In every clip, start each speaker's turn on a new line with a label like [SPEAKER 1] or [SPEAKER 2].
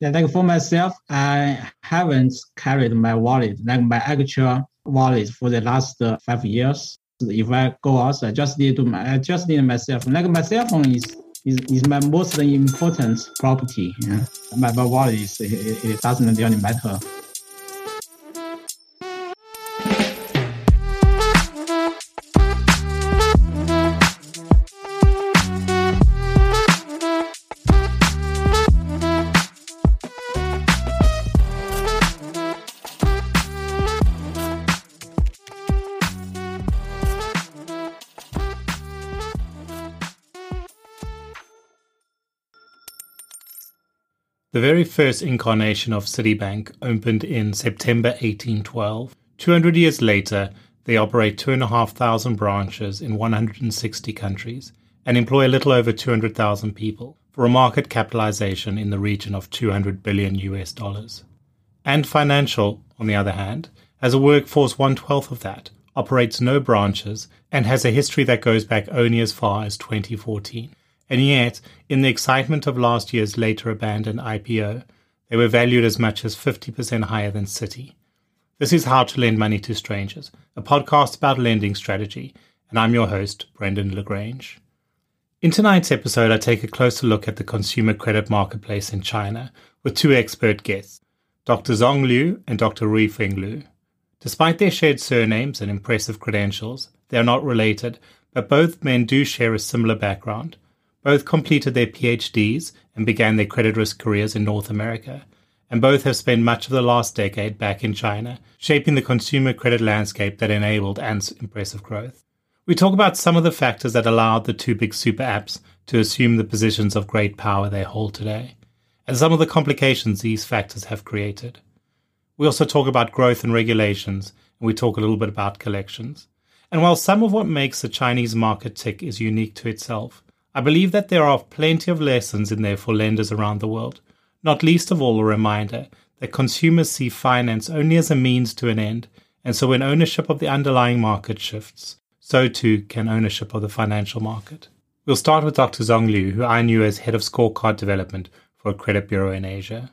[SPEAKER 1] Yeah, like for myself, I haven't carried my wallet, like my actual wallet for the last uh, five years. If I go out, I just need to my, I just need my cell phone. Like my cell phone is is, is my most important property. Yeah. My, my wallet is, it, it doesn't really matter.
[SPEAKER 2] The very first incarnation of Citibank opened in September 1812. 200 years later, they operate 2,500 branches in 160 countries and employ a little over 200,000 people for a market capitalization in the region of 200 billion US dollars. Ant Financial, on the other hand, has a workforce one twelfth of that, operates no branches, and has a history that goes back only as far as 2014. And yet, in the excitement of last year's later abandoned IPO, they were valued as much as 50% higher than Citi. This is How to Lend Money to Strangers, a podcast about lending strategy, and I'm your host, Brendan le Grange. In tonight's episode, I take a closer look at the consumer credit marketplace in China with two expert guests, Dr. Zong Liu and Dr. Ruifeng Liu. Despite their shared surnames and impressive credentials, they are not related, but both men do share a similar background both completed their PhDs and began their credit risk careers in North America, and both have spent much of the last decade back in China, shaping the consumer credit landscape that enabled Ant's impressive growth. We talk about some of the factors that allowed the two big super apps to assume the positions of great power they hold today, and some of the complications these factors have created. We also talk about growth and regulations, and we talk a little bit about collections. And while some of what makes the Chinese market tick is unique to itself, I believe that there are plenty of lessons in there for lenders around the world, not least of all a reminder that consumers see finance only as a means to an end, and so when ownership of the underlying market shifts, so too can ownership of the financial market. We'll start with Dr. Zong Liu, who I knew as head of scorecard development for a credit bureau in Asia.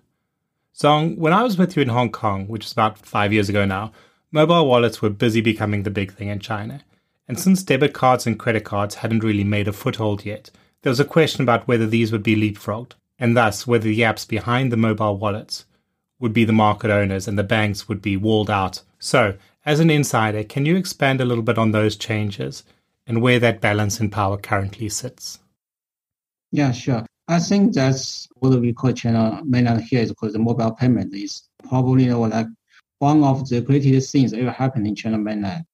[SPEAKER 2] Zong, when I was with you in Hong Kong, which is about five years ago now, mobile wallets were busy becoming the big thing in China. And since debit cards and credit cards hadn't really made a foothold yet, there was a question about whether these would be leapfrogged, and thus whether the apps behind the mobile wallets would be the market owners and the banks would be walled out. So, as an insider, can you expand a little bit on those changes and where that balance in power currently sits?
[SPEAKER 1] Yeah, sure. I think that's what we call China mainland here is called the mobile payment is probably you know, like one of the greatest things that ever happened in China mainland.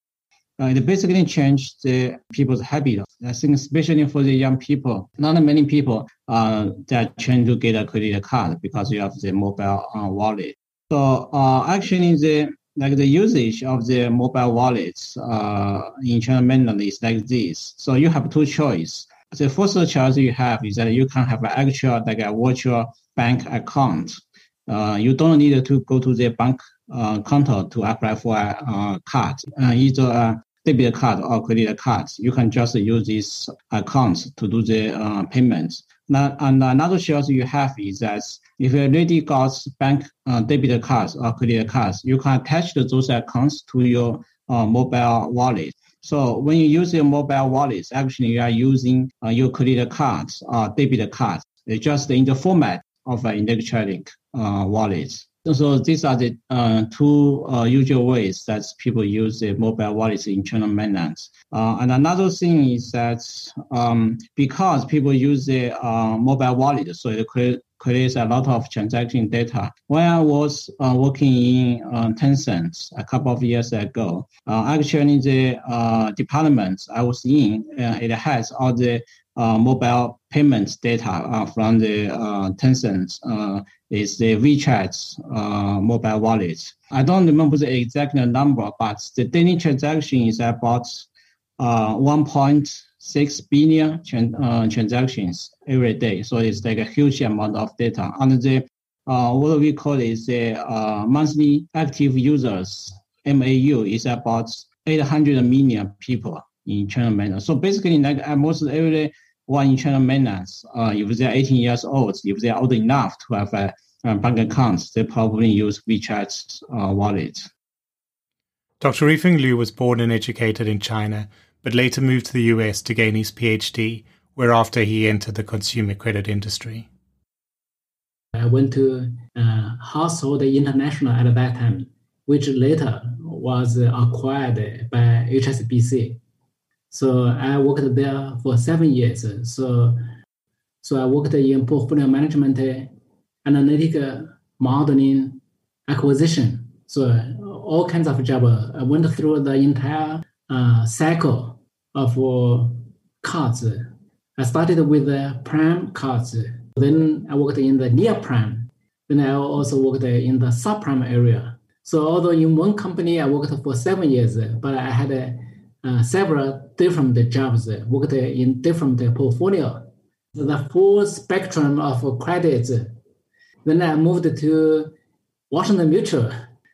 [SPEAKER 1] Uh, it basically changed the people's habit. I think especially for the young people, not many people uh, are trying to get a credit card because you have the mobile uh, wallet. So uh, actually, the like the usage of the mobile wallets uh, in China mainland is like this. So you have two choices. The first choice you have is that you can have an actual like a virtual bank account. Uh, you don't need to go to the bank uh, counter to apply for a uh, card. Uh, either a debit card or credit cards, you can just use these accounts to do the uh, payments. Now, and another choice you have is that if you already got bank uh, debit cards or credit cards, you can attach those accounts to your uh, mobile wallet. So when you use your mobile wallets, actually you are using uh, your credit cards or debit cards. It's just in the format of an electronic uh, wallet. So these are the uh, two uh, usual ways that people use the mobile wallets in China mainland. Uh, and another thing is that um, because people use the uh, mobile wallet, so it creates a lot of transaction data. When I was uh, working in uh, Tencent a couple of years ago, actually the department I was in, it has all the mobile payments data uh, from the uh, Tencent uh, is the WeChat uh, mobile wallet. I don't remember the exact number, but the daily transaction is about uh, 1.6 billion tran- transactions every day. So it's like a huge amount of data. And the what we call is the monthly active users MAU is about 800 million people in China mainland. So basically, like almost every one in China mainland, uh, if they're 18 years old, if they're old enough to have a, a bank account, they probably use WeChat uh, wallet.
[SPEAKER 2] Dr. Ruifeng Liu was born and educated in China, but later moved to the US to gain his PhD, whereafter he entered the consumer credit industry.
[SPEAKER 3] I went to uh, Household International at that time, which later was acquired by HSBC. So I worked there for seven years. So, so I worked in portfolio management, analytic modeling, acquisition. So all kinds of job. I went through the entire uh, cycle of uh, cards. I started with the prime cards. Then I worked in the near prime. Then I also worked in the subprime area. So although in one company I worked for seven years, but I had uh, several different jobs, worked in different portfolio. The full spectrum of credits. Then I moved to Washington Mutual,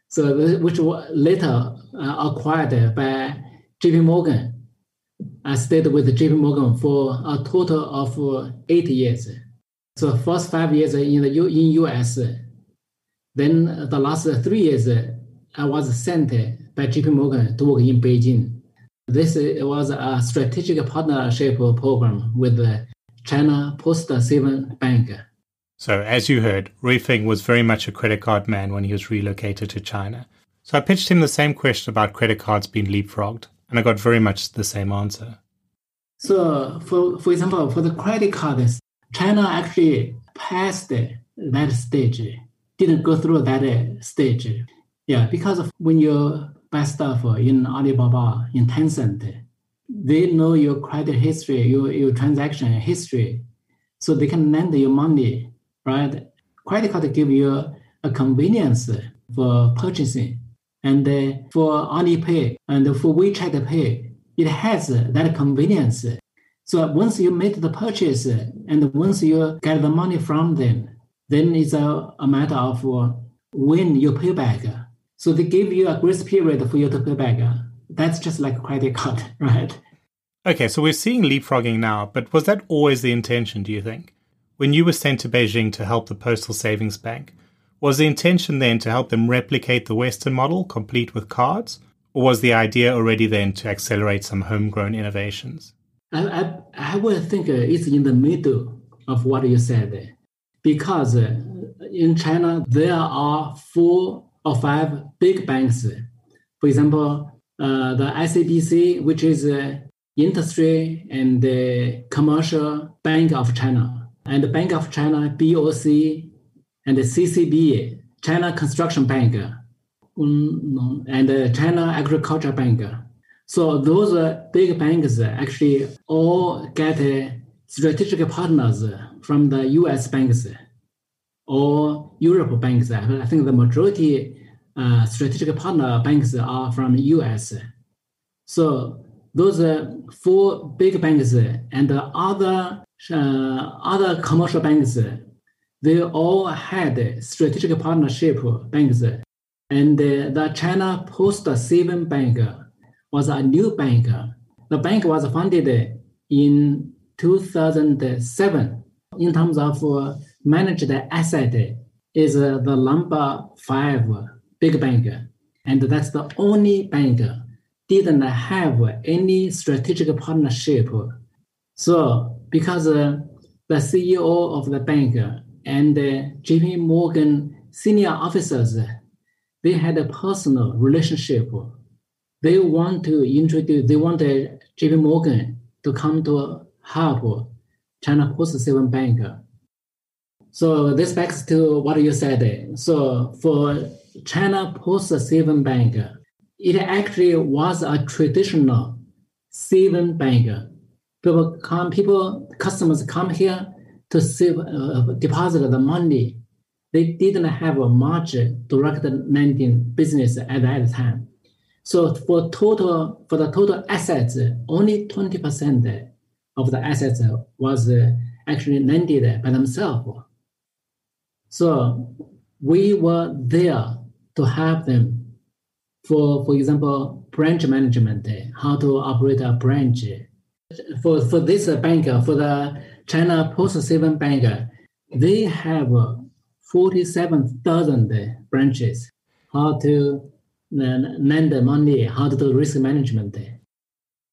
[SPEAKER 3] so which was later uh, acquired by J.P. Morgan. I stayed with J.P. Morgan for a total of eight years. So first five years in the U- in U.S. Then the last three years, I was sent by J.P. Morgan to work in Beijing. This was a strategic partnership program with the China Post Saving Bank.
[SPEAKER 2] So, as you heard, Ruifeng was very much a credit card man when he was relocated to China. So I pitched him the same question about credit cards being leapfrogged, and I got very much the same answer.
[SPEAKER 3] So, for, for example, for the credit cards, China actually passed that stage, didn't go through that stage. Yeah, because of when you buy stuff in Alibaba, in Tencent, they know your credit history, your, your transaction history, so they can lend you money, right? Credit card give you a convenience for purchasing. And uh, for Alipay and for WeChat Pay, it has that convenience. So once you make the purchase and once you get the money from them, then it's a, a matter of when you pay back so they give you a grace period for you to pay back. That's just like a credit card, right?
[SPEAKER 2] Okay, so we're seeing leapfrogging now, but was that always the intention, do you think? When you were sent to Beijing to help the Postal Savings Bank, was the intention then to help them replicate the Western model, complete with cards? Or was the idea already then to accelerate some homegrown innovations?
[SPEAKER 3] I, I, I would think uh, it's in the middle of what you said. Because uh, in China, there are four or five big banks. For example, uh, the ICBC, which is the industry and the commercial bank of China, and the Bank of China, BOC, and the CCB, China Construction Bank, um, and the China Agriculture Bank. So those big banks actually all get strategic partners from the U.S. banks or Europe banks. I think the majority uh, strategic partner banks are from US. So those uh, four big banks and the other uh, other commercial banks, they all had strategic partnership banks. And the China Post Saving Bank was a new bank. The bank was founded in 2007 in terms of managed asset is the number five big bank, and that's the only bank didn't have any strategic partnership. So because uh, the CEO of the bank and uh, JP Morgan senior officers, they had a personal relationship. They want to introduce, they want uh, JP Morgan to come to help China Post Saving Bank so this backs to what you said. So for China Post Saving Bank, it actually was a traditional saving bank People come, people, customers come here to save, uh, deposit the money. They didn't have a much direct lending business at that time. So for total, for the total assets, only 20% of the assets was actually lended by themselves. So we were there to help them for, for example, branch management, how to operate a branch, for for this bank, for the China Post Saving Bank, they have forty seven thousand branches. How to lend money? How to do risk management?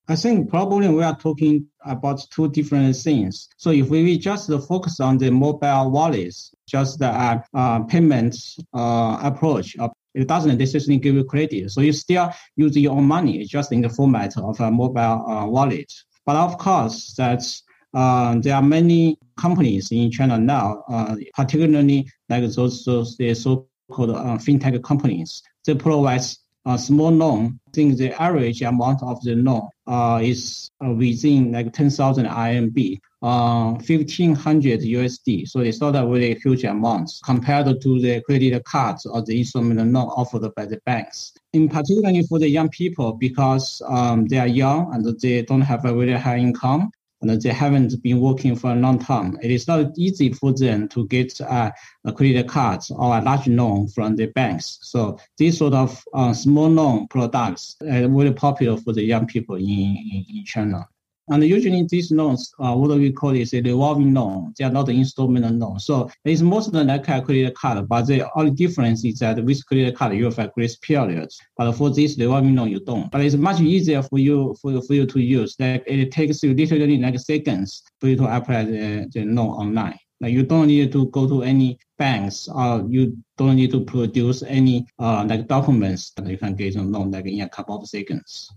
[SPEAKER 1] I think probably we are talking about two different things. So if we just focus on the mobile wallets, just the uh, uh, payment uh, approach, uh, it doesn't necessarily give you credit. So you still use your own money, just in the format of a mobile uh, wallet. But of course, that's uh, there are many companies in China now, uh, particularly like those, those the so-called uh, fintech companies. They provide a small loan. I think the average amount of the loan uh, is uh, within like 10,000 RMB, uh, 1,500 USD. So it's not a really huge amount compared to the credit cards or the instrument loan offered by the banks. In particular for the young people, because um, they are young and they don't have a very high income, and they haven't been working for a long time. It is not easy for them to get uh, a credit card or a large loan from the banks. So these sort of uh, small loan products are very popular for the young people in, in, in China. And usually these loans, uh, what we call is a revolving loan. They are not installment loan. So it's mostly like a credit card, but the only difference is that with credit card, you have grace period. But for this revolving loan, you don't. But it's much easier for you for, for you to use. Like it takes you literally like seconds for you to apply the, the loan online. Like you don't need to go to any banks or you don't need to produce any uh, like documents that you can get a loan like in a couple of seconds.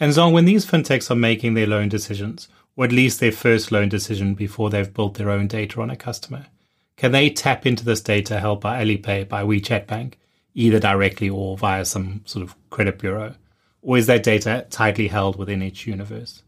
[SPEAKER 2] And Zong, when these fintechs are making their loan decisions, or at least their first loan decision before they've built their own data on a customer, can they tap into this data held by Alipay, by WeChat Bank, either directly or via some sort of credit bureau? Or is that data tightly held within each universe?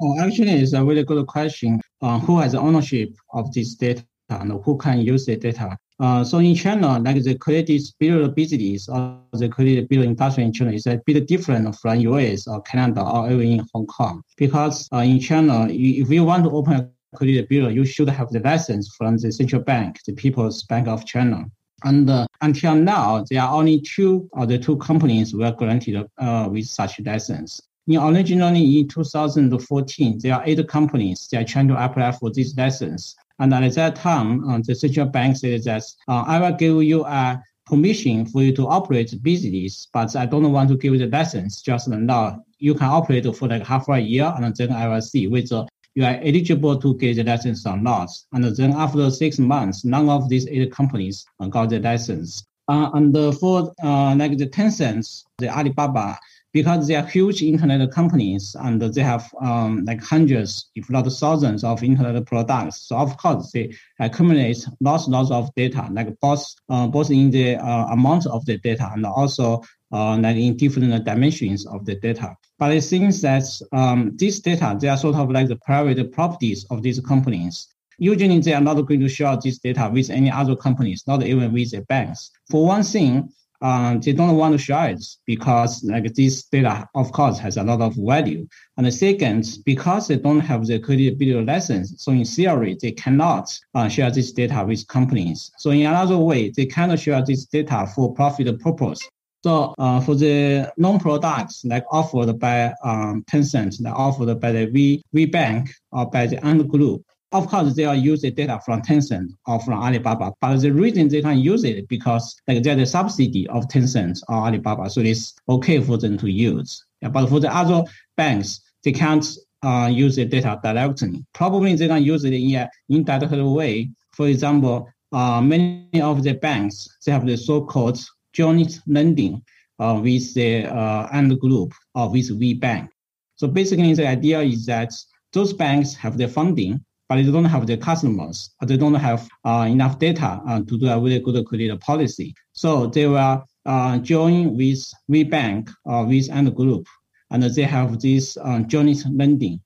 [SPEAKER 1] Oh, actually, it's a really good question. Uh, who has ownership of this data and who can use the data? Uh, so in China, like the credit bureau business or the credit bureau industry in China is a bit different from US or Canada or even in Hong Kong. Because uh, in China, if you want to open a credit bureau, you should have the license from the central bank, the People's Bank of China. And uh, until now, there are only two of the two companies were granted uh, with such license. In originally in 2014, there are eight companies that are trying to apply for this license. And at that time, uh, the central bank said that uh, I will give you a permission for you to operate business, but I don't want to give you the license just now. You can operate for like half a year, and then I will see whether you are eligible to get the license or not. And then after six months, none of these eight companies got the license. Uh, and for uh, like the Tencent, the Alibaba, because they are huge internet companies and they have um, like hundreds, if not thousands of internet products. So of course they accumulate lots, lots of data, like both, uh, both in the uh, amount of the data and also uh, like in different dimensions of the data. But it seems that um, this data, they are sort of like the private properties of these companies. Usually they are not going to share this data with any other companies, not even with the banks. For one thing, um, they don't want to share it because like this data, of course, has a lot of value. And the second, because they don't have the credibility license, so in theory, they cannot uh, share this data with companies. So in another way, they cannot share this data for profit purpose. So uh, for the non-products like offered by um, Tencent, like offered by the V, v WeBank or by the Ant Group, of course, they are using data from Tencent or from Alibaba, but the reason they can use it because like they're the subsidy of Tencent or Alibaba, so it's okay for them to use. Yeah, but for the other banks, they can't uh, use the data directly. Probably they can use it in an indirect way. For example, uh, many of the banks they have the so-called joint lending uh, with the uh, Ant Group or with WeBank. So basically, the idea is that those banks have the funding but they don't have the customers, or they don't have uh, enough data uh, to do a really good credit policy. So they will uh, join with WeBank or with Ant Group, and they have this uh, joint lending.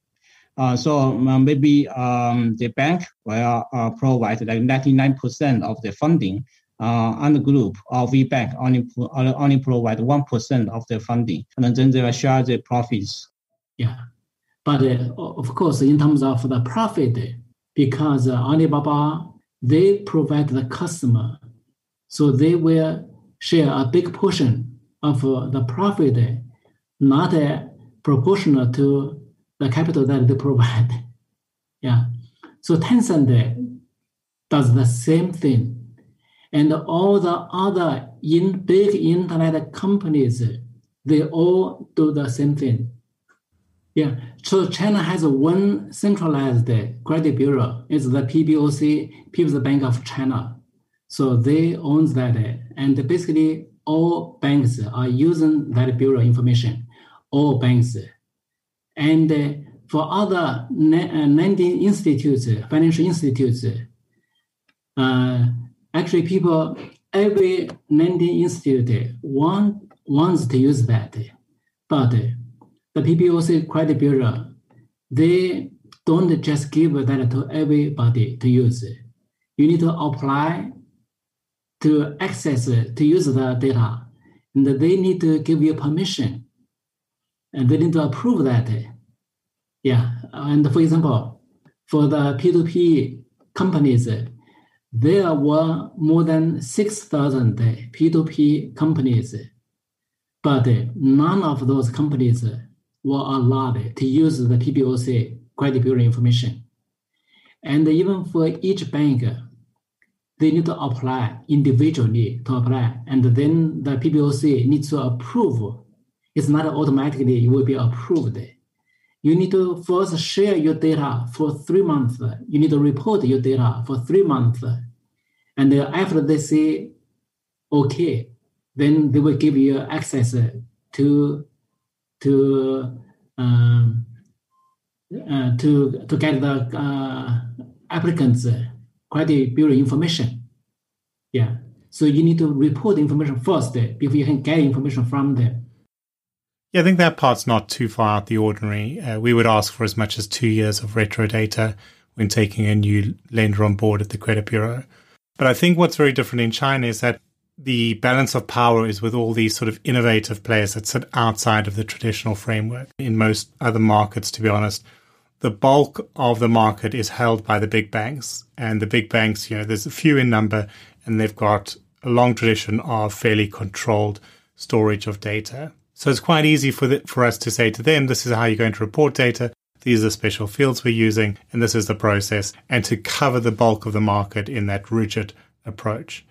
[SPEAKER 1] Uh, so um, maybe um, the bank will uh, provide like 99% of the funding, uh, and the group or WeBank only only provide 1% of the funding, and then they will share the profits.
[SPEAKER 3] Yeah, but uh, of course, in terms of the profit, because uh, Alibaba they provide the customer, so they will share a big portion of uh, the profit, not uh, proportional to the capital that they provide. yeah. So Tencent does the same thing. And all the other in big internet companies, they all do the same thing. Yeah. So China has one centralized credit bureau. It's the PBOC, People's Bank of China. So they own that. And basically all banks are using that bureau information. All banks and uh, for other uh, lending institutes, financial institutes, uh, actually people, every lending institute want, wants to use that. But the PBOC credit bureau, they don't just give that to everybody to use. You need to apply to access to use the data, and they need to give you permission. And they need to approve that. Yeah, and for example, for the P2P companies, there were more than 6,000 P2P companies, but none of those companies were allowed to use the PBOC credit bureau information. And even for each bank, they need to apply individually to apply, and then the PBOC needs to approve it's not automatically it will be approved. You need to first share your data for three months. You need to report your data for three months. And after they say, okay, then they will give you access to to um, uh, to to get the uh, applicants credit bureau information. Yeah. So you need to report information first before you can get information from them.
[SPEAKER 2] Yeah, I think that part's not too far out the ordinary. Uh, we would ask for as much as two years of retro data when taking a new lender on board at the credit bureau. But I think what's very different in China is that the balance of power is with all these sort of innovative players that sit outside of the traditional framework. In most other markets, to be honest, the bulk of the market is held by the big banks. And the big banks, you know, there's a few in number, and they've got a long tradition of fairly controlled storage of data. So it's quite easy for the, for us to say to them, this is how you're going to report data. These are the special fields we're using, and this is the process, and to cover the bulk of the market in that rigid approach.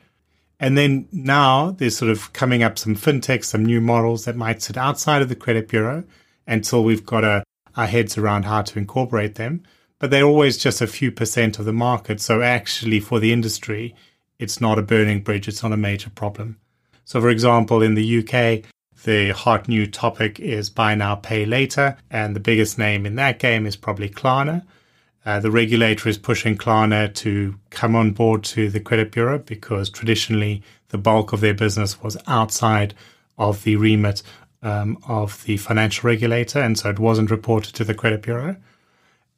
[SPEAKER 2] And then now there's sort of coming up some fintechs, some new models that might sit outside of the credit bureau until we've got a, our heads around how to incorporate them. But they're always just a few percent of the market. So actually, for the industry, it's not a burning bridge. It's not a major problem. So, for example, in the UK, the hot new topic is buy now, pay later, and the biggest name in that game is probably Klarna. Uh, the regulator is pushing Klarna to come on board to the credit bureau because traditionally the bulk of their business was outside of the remit um, of the financial regulator, and so it wasn't reported to the credit bureau.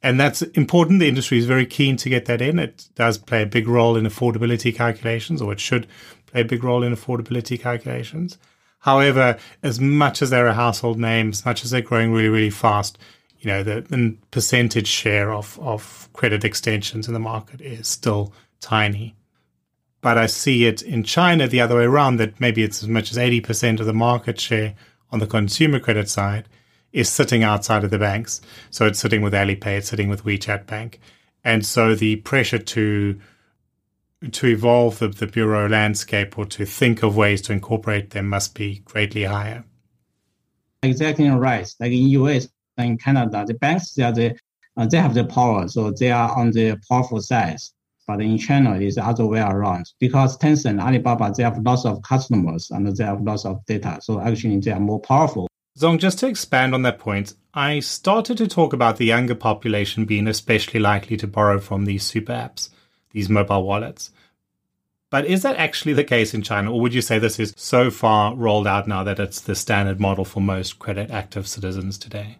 [SPEAKER 2] And that's important. The industry is very keen to get that in. It does play a big role in affordability calculations, or it should play a big role in affordability calculations. However, as much as they're a household name, as much as they're growing really, really fast, you know, the, the percentage share of, of credit extensions in the market is still tiny. But I see it in China the other way around that maybe it's as much as 80% of the market share on the consumer credit side is sitting outside of the banks. So it's sitting with Alipay, it's sitting with WeChat Bank. And so the pressure to to evolve the, the bureau landscape or to think of ways to incorporate them must be greatly higher.
[SPEAKER 1] Exactly right. Like in US in Canada, the banks they are the uh, they have the power, so they are on the powerful side. But in China, it's the other way around because Tencent, Alibaba, they have lots of customers and they have lots of data. So actually, they are more powerful.
[SPEAKER 2] Zong, just to expand on that point, I started to talk about the younger population being especially likely to borrow from these super apps these mobile wallets. But is that actually the case in China, or would you say this is so far rolled out now that it's the standard model for most credit active citizens today?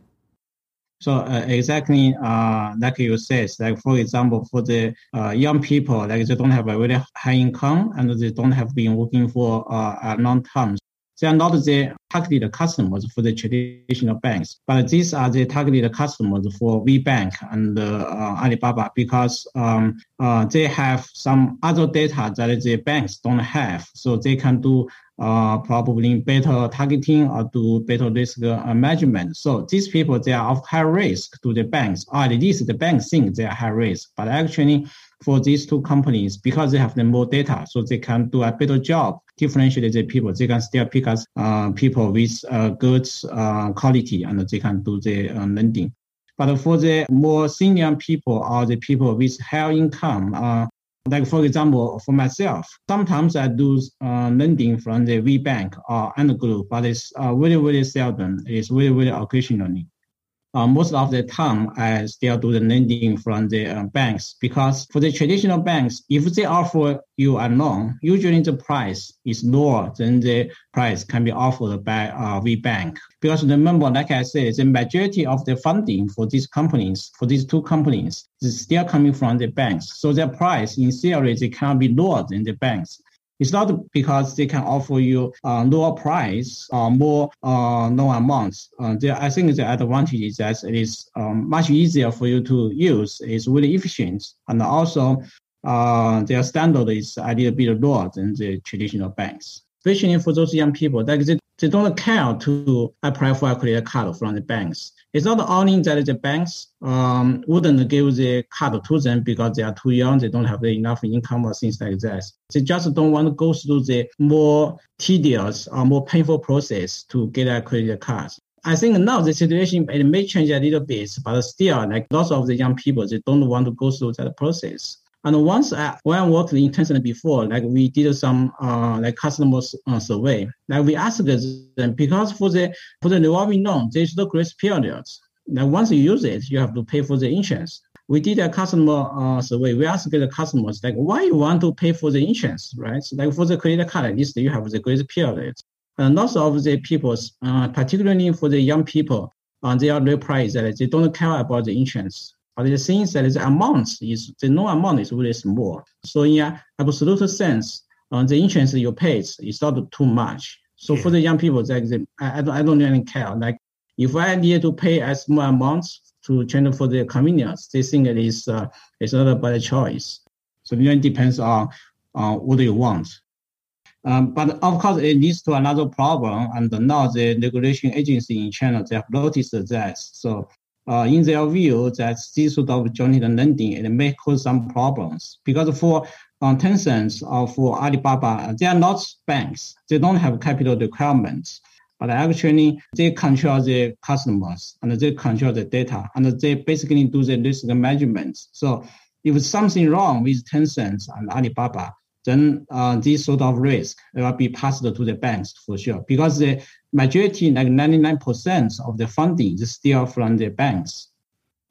[SPEAKER 1] So uh, exactly uh, like you said, like for example, for the uh, young people, like they don't have a very high income and they don't have been working for uh, a long time. They are not the targeted customers for the traditional banks, but these are the targeted customers for WeBank and uh, Alibaba because um, uh, they have some other data that the banks don't have, so they can do uh, probably better targeting or do better risk uh, management. So these people, they are of high risk to the banks, or at least the banks think they are high risk. But actually, for these two companies, because they have the more data, so they can do a better job differentiate the people. They can still pick us uh, people with uh, good uh, quality, and they can do the uh, lending. But for the more senior people or the people with high income, uh, like for example, for myself, sometimes I do uh, lending from the WeBank or Ant Group, but it's uh, very, very seldom. It's very, very occasionally uh, most of the time I still do the lending from the uh, banks because for the traditional banks, if they offer you a loan, usually the price is lower than the price can be offered by uh, bank. Because remember, like I said, the majority of the funding for these companies, for these two companies, is still coming from the banks. So their price, in theory, they can be lower than the banks. It's not because they can offer you uh, lower price or more uh, amounts. Uh, I think the advantage is that it is um, much easier for you to use. It's really efficient, and also uh, their standard is a little bit lower than the traditional banks. Especially for those young people, that they, they don't care to apply for a credit card from the banks. It's not only that the banks um, wouldn't give the card to them because they are too young, they don't have enough income or things like that. They just don't want to go through the more tedious or more painful process to get a credit card. I think now the situation it may change a little bit, but still, like lots of the young people, they don't want to go through that process. And once I, when I worked in Tencent before, like we did some uh, like customer uh, survey, like we asked them because for the for the revolving loan, there's no grace period. Now once you use it, you have to pay for the insurance. We did a customer uh, survey. We asked the customers like why you want to pay for the insurance, right? So like for the credit card, at least you have the grace period. And lots of the people, uh, particularly for the young people, uh, they are replied that they don't care about the insurance but it seems that the amount is the no amount is really small. So in an absolute sense, uh, the insurance you pay is not too much. So yeah. for the young people, that I, I, don't, I don't really care. Like if I need to pay a small amount to change for the convenience, they think it is uh, it's not a better choice. So it really depends on uh, what you want. Um, but of course, it leads to another problem. And now the regulation agency in China, they have noticed that. So uh, in their view, that this sort of joint lending it may cause some problems because for uh, Tencent or for Alibaba, they are not banks. They don't have capital requirements, but actually they control the customers and they control the data and they basically do the risk management. So if something wrong with Tencent and Alibaba, then uh, this sort of risk will be passed to the banks for sure because the majority, like 99% of the funding is still from the banks.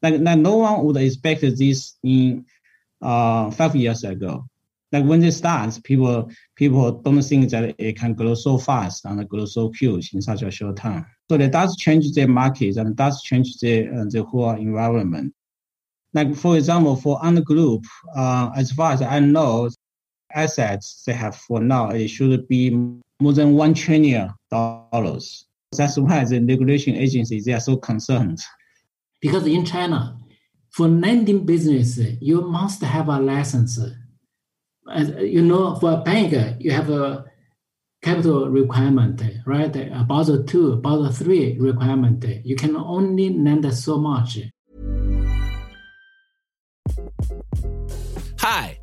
[SPEAKER 1] Like, like no one would expect this in uh, five years ago. Like when it starts, people people don't think that it can grow so fast and grow so huge in such a short time. So that does change the market and does change the uh, the whole environment. Like for example, for Ant Group, uh, as far as I know, assets they have for now, it should be more than one trillion dollars. That's why the regulation agencies they are so concerned.
[SPEAKER 3] Because in China, for lending business, you must have a license. As you know, for a bank, you have a capital requirement, right? A Basel two, Basel three requirement. You can only lend so much.
[SPEAKER 4] Hi.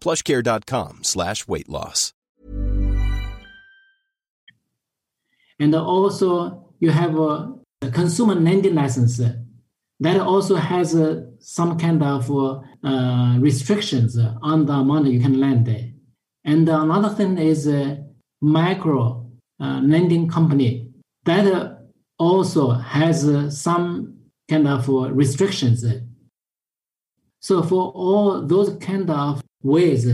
[SPEAKER 5] plushcare.com slash weight loss.
[SPEAKER 3] And also you have a, consumer lending license that also has some kind of uh, restrictions on the amount you can lend. And another thing is uh, micro uh, lending company that also has some kind of restrictions. So for all those kind of ways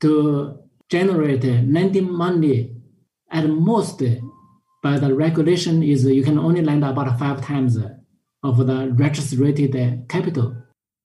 [SPEAKER 3] to generate lending money at most by the regulation is you can only lend about five times of the registered capital.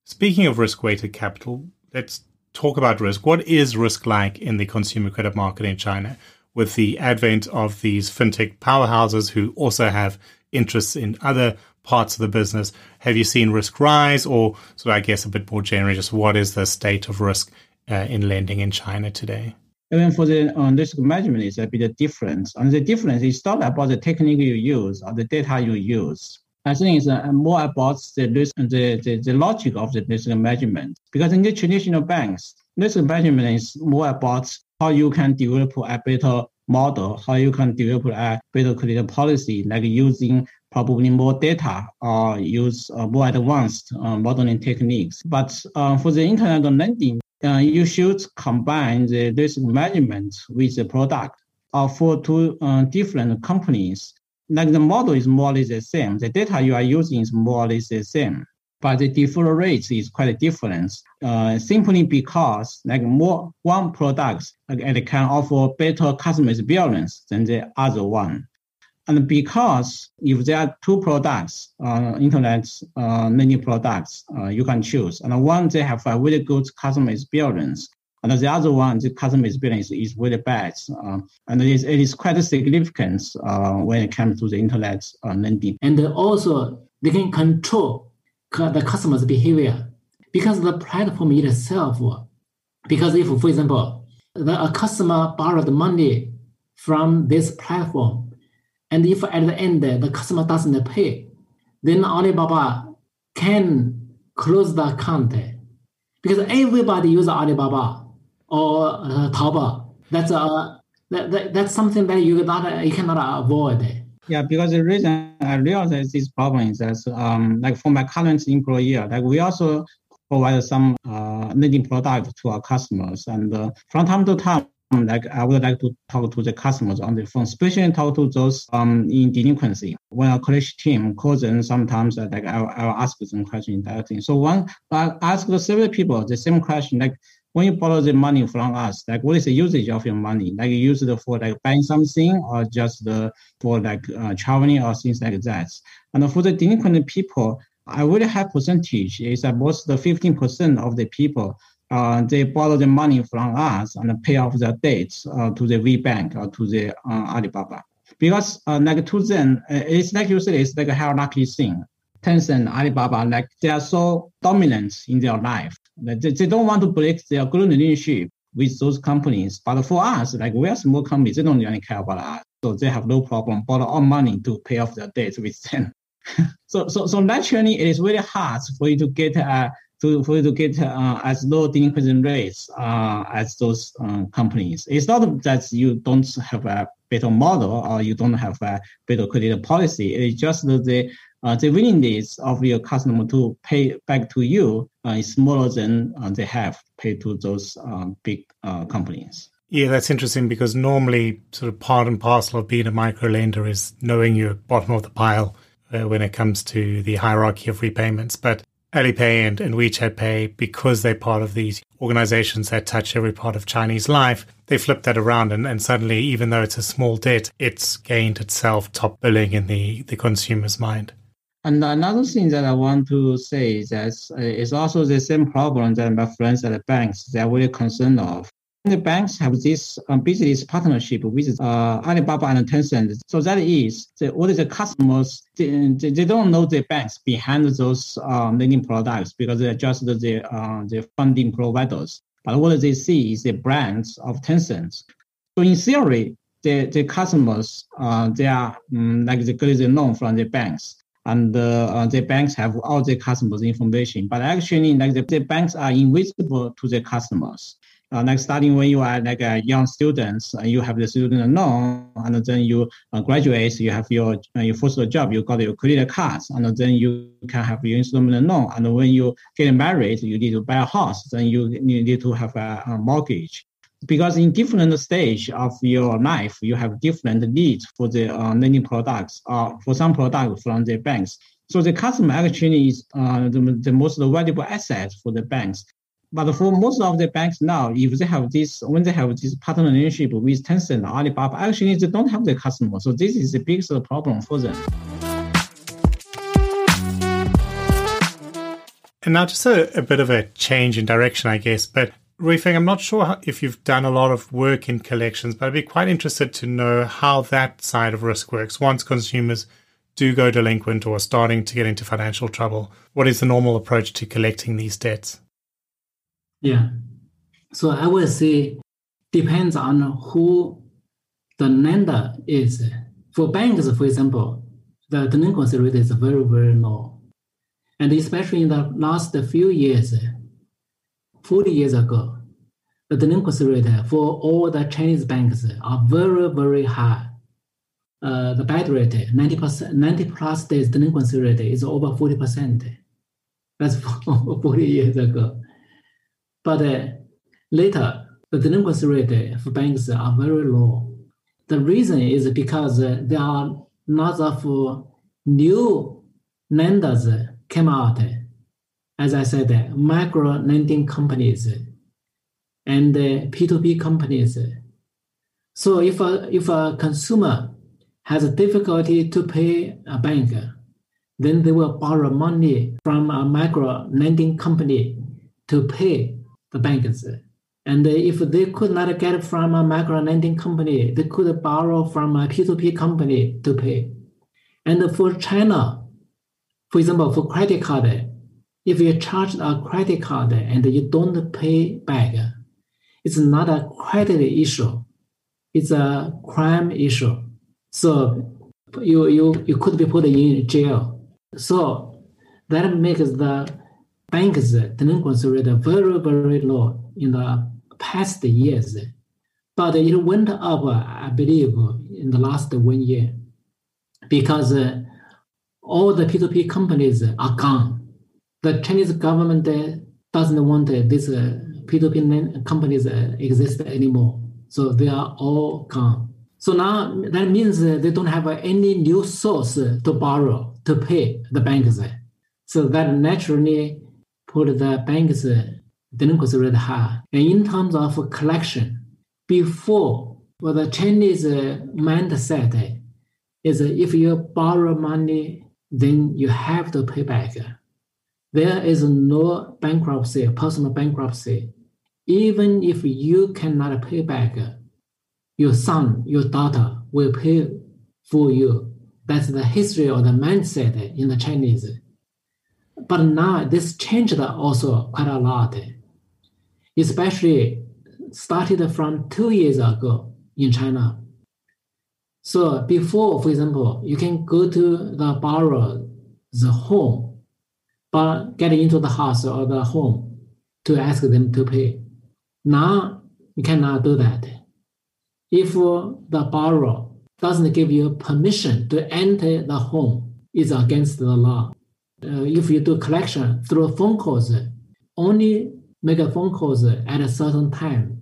[SPEAKER 2] Speaking of risk-weighted capital, let's talk about risk. What is risk like in the consumer credit market in China with the advent of these fintech powerhouses who also have interests in other parts of the business? Have you seen risk rise, or so I guess a bit more generally, just what is the state of risk uh, in lending in China today?
[SPEAKER 1] Even for the um, risk management, it's a bit different. And the difference is not about the technique you use or the data you use. I think it's uh, more about the risk, the, the, the logic of the risk management. Because in the traditional banks, risk management is more about how you can develop a better model, how you can develop a better credit policy, like using probably more data or use uh, more advanced uh, modeling techniques. But uh, for the internet lending, uh, you should combine the risk management with the product. Or for two uh, different companies, like the model is more or less the same. The data you are using is more or less the same but the default rate is quite different. Uh, simply because like more one product like, it can offer better customer experience than the other one. And because if there are two products, uh, internet uh, many products, uh, you can choose. And one they have a really good customer experience, and the other one the customer experience is really bad. Uh, and it is, it is quite significant uh, when it comes to the internet uh, lending.
[SPEAKER 3] And also they can control the customer's behavior because the platform itself. Because if, for example, the, a customer borrowed money from this platform, and if at the end the customer doesn't pay, then Alibaba can close the account because everybody uses Alibaba or uh, Taobao. That's a uh, that, that, that's something that you cannot you cannot avoid.
[SPEAKER 1] Yeah, because the reason I realize this problem is that, um, like for my current employer, like we also provide some uh, lending product to our customers, and uh, from time to time, like I would like to talk to the customers on the phone, especially talk to those um in delinquency. When a college team calls them, sometimes uh, like I I will ask them questions directly. So one I ask the several people the same question, like when you borrow the money from us, like what is the usage of your money? Like you use it for like buying something or just for like uh, traveling or things like that. And for the delinquent people, a really high percentage is about the 15% of the people they borrow the money from us and pay off the debts uh, to the WeBank or to the uh, Alibaba. Because uh, like to them, uh, it's like you said, it's like a hierarchy thing. Tencent, Alibaba, like they are so dominant in their life. They, they don't want to break their good relationship with those companies. But for us, like we are small companies, they don't really care about us. So they have no problem borrow all money to pay off their debts with them. so, so, so naturally, it is very hard for you to get uh, to, for you to get uh, as low delinquency rates uh, as those uh, companies. It's not that you don't have a better model or you don't have a better credit policy. It's just the uh, the willingness of your customer to pay back to you uh, is smaller than uh, they have paid to those big companies.
[SPEAKER 2] Yeah, that's interesting because normally, sort of part and parcel of being a micro lender is knowing you're bottom of the pile when it comes to the hierarchy of repayments. But Alipay and, and WeChat Pay, because they're part of these organizations that touch every part of Chinese life, they flip that around and, and suddenly, even though it's a small debt, it's gained itself top billing in the, the consumer's mind.
[SPEAKER 1] And another thing that I want to say is that uh, it's also the same problem that my friends at the banks they're really concerned of. The banks have this um, business partnership with uh, Alibaba and Tencent. So that is the, all the customers, they, they don't know the banks behind those um, lending products because they're just the, uh, the funding providers. But what they see is the brands of Tencent. So in theory, the, the customers, uh, they are um, like they get from the banks and uh, the banks have all the customers information. But actually, like the, the banks are invisible to the customers. Uh, like starting when you are like a young students, uh, you have the student loan, and then you uh, graduate, you have your uh, your first job, you got your credit cards, and then you can have your installment loan. And when you get married, you need to buy a house, then you, you need to have a, a mortgage because in different stage of your life, you have different needs for the uh, lending products or uh, for some products from the banks. So the customer actually is uh, the, the most valuable asset for the banks. But for most of the banks now, if they have this, when they have this partnership with Tencent, Alibaba, actually they don't have the customer. So this is the biggest problem for them.
[SPEAKER 2] And now just a, a bit of a change in direction, I guess. But Ruifeng, I'm not sure if you've done a lot of work in collections, but I'd be quite interested to know how that side of risk works. Once consumers do go delinquent or are starting to get into financial trouble, what is the normal approach to collecting these debts?
[SPEAKER 3] Yeah. So I would say depends on who the lender is. For banks, for example, the delinquency rate is very, very low. And especially in the last few years, 40 years ago, the delinquency rate for all the Chinese banks are very, very high. Uh, the bad rate, 90%, 90 plus days delinquency rate is over 40%. That's 40 years ago. But uh, later, the delinquency rate for banks are very low. The reason is because uh, there are lots of new lenders came out as I said, micro lending companies and P2P companies. So if a, if a consumer has difficulty to pay a bank, then they will borrow money from a micro lending company to pay the banks. And if they could not get from a micro lending company, they could borrow from a P2P company to pay. And for China, for example, for credit card, if you charge a credit card and you don't pay back, it's not a credit issue. It's a crime issue. So you, you, you could be put in jail. So that makes the bank's delinquency rate very, very low in the past years. But it went up, I believe, in the last one year because uh, all the P2P companies are gone the Chinese government doesn't want these uh, P2P companies uh, exist anymore. So they are all gone. So now that means they don't have any new source to borrow to pay the banks. So that naturally put the banks delinquency rate high. And in terms of collection, before well, the Chinese mindset is if you borrow money, then you have to pay back there is no bankruptcy, personal bankruptcy. Even if you cannot pay back, your son, your daughter will pay for you. That's the history or the mindset in the Chinese. But now this changed also quite a lot, especially started from two years ago in China. So before, for example, you can go to the borrower's home but get into the house or the home to ask them to pay. Now you cannot do that. If the borrower doesn't give you permission to enter the home, it's against the law. Uh, if you do collection through phone calls, only make a phone calls at a certain time.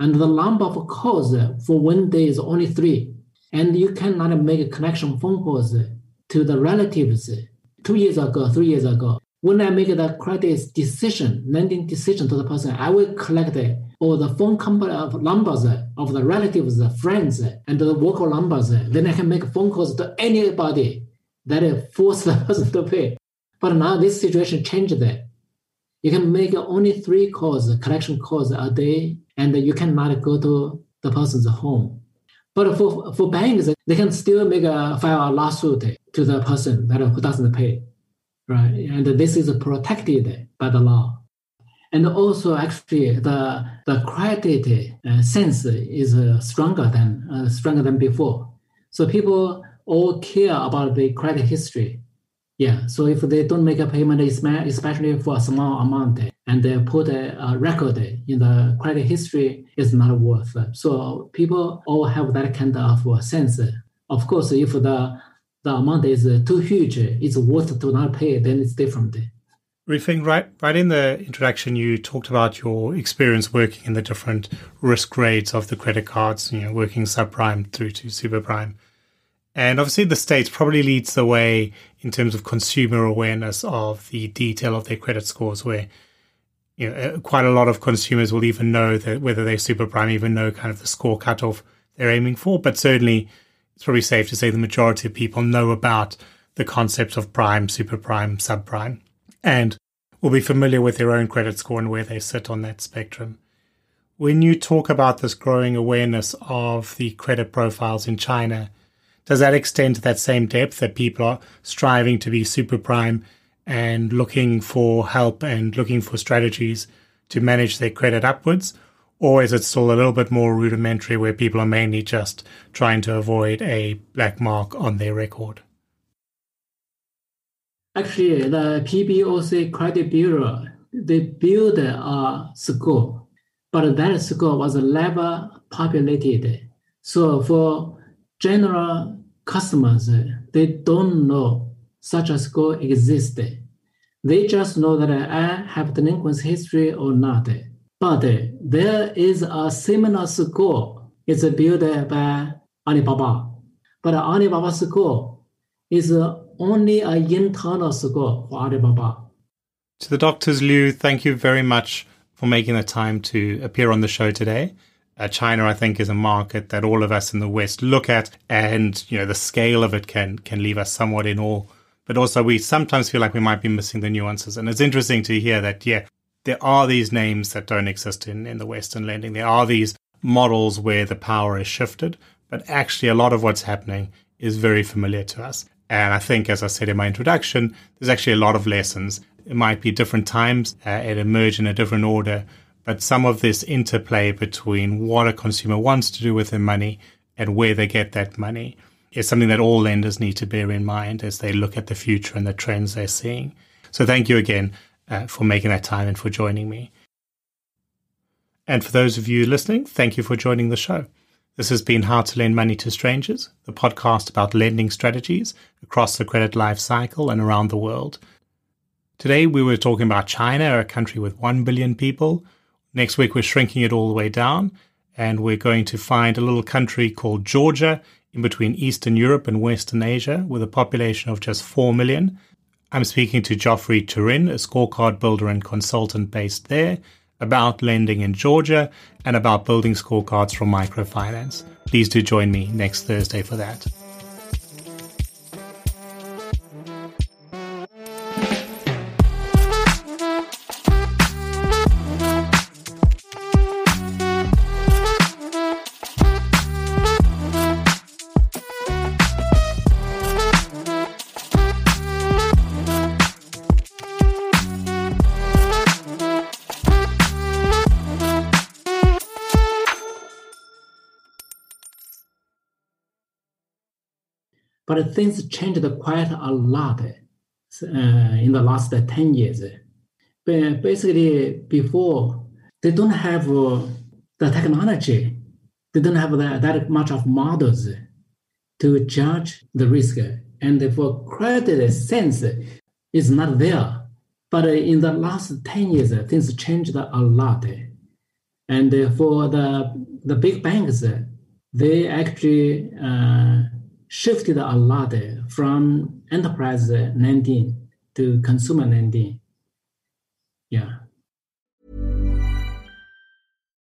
[SPEAKER 3] And the number of calls for one day is only three. And you cannot make a connection phone calls to the relatives two years ago, three years ago when I make the credit decision, lending decision to the person, I will collect all the phone company of numbers of the relatives, friends, and the worker numbers. Then I can make phone calls to anybody that force the person to pay. But now this situation changed. That. You can make only three calls, collection calls a day, and you cannot go to the person's home. But for, for banks, they can still make a file a lawsuit to the person that who doesn't pay, right? And this is protected by the law. And also, actually, the the credit uh, sense is uh, stronger than uh, stronger than before. So people all care about the credit history. Yeah. So if they don't make a payment, especially for a small amount, and they put a, a record in the credit history, it's not worth. So people all have that kind of uh, sense. Of course, if the the amount is too huge, it's worth to not pay, then it's different.
[SPEAKER 2] Ruifeng, right, right in the introduction, you talked about your experience working in the different risk grades of the credit cards, you know, working subprime through to super prime. And obviously, the States probably leads the way in terms of consumer awareness of the detail of their credit scores, where you know, uh, quite a lot of consumers will even know that whether they're super prime, even know kind of the score cutoff they're aiming for. But certainly, it's probably safe to say the majority of people know about the concepts of prime, super prime, subprime, and will be familiar with their own credit score and where they sit on that spectrum. When you talk about this growing awareness of the credit profiles in China, does that extend to that same depth that people are striving to be super prime and looking for help and looking for strategies to manage their credit upwards? Or is it still a little bit more rudimentary where people are mainly just trying to avoid a black mark on their record?
[SPEAKER 3] Actually, the PBOC Credit Bureau, they built a score, but that score was never populated. So for general customers, they don't know such a score exists. They just know that I have delinquency history or not. But there is a similar score. It's built by Alibaba. But Alibaba score is only an internal score for Alibaba.
[SPEAKER 2] To the doctors, Liu, thank you very much for making the time to appear on the show today. Uh, China, I think, is a market that all of us in the West look at, and you know the scale of it can can leave us somewhat in awe. But also, we sometimes feel like we might be missing the nuances. And it's interesting to hear that, yeah, there are these names that don't exist in in the Western lending. There are these models where the power is shifted, but actually, a lot of what's happening is very familiar to us. And I think, as I said in my introduction, there's actually a lot of lessons. It might be different times, uh, it emerge in a different order, but some of this interplay between what a consumer wants to do with their money and where they get that money is something that all lenders need to bear in mind as they look at the future and the trends they're seeing. So thank you again uh, for making that time and for joining me. And for those of you listening, thank you for joining the show. This has been How to Lend Money to Strangers, the podcast about lending strategies across the credit life cycle and around the world. Today we were talking about China, a country with 1 billion people, Next week, we're shrinking it all the way down, and we're going to find a little country called Georgia in between Eastern Europe and Western Asia with a population of just 4 million. I'm speaking to Geoffrey Turin, a scorecard builder and consultant based there, about lending in Georgia and about building scorecards from microfinance. Please do join me next Thursday for that.
[SPEAKER 3] But things changed quite a lot uh, in the last 10 years. But basically, before, they don't have uh, the technology, they don't have that, that much of models to judge the risk. And for credit sense, is not there. But in the last 10 years, things changed a lot. And for the, the big banks, they actually uh, shifted a lot from enterprise 19 to consumer 19.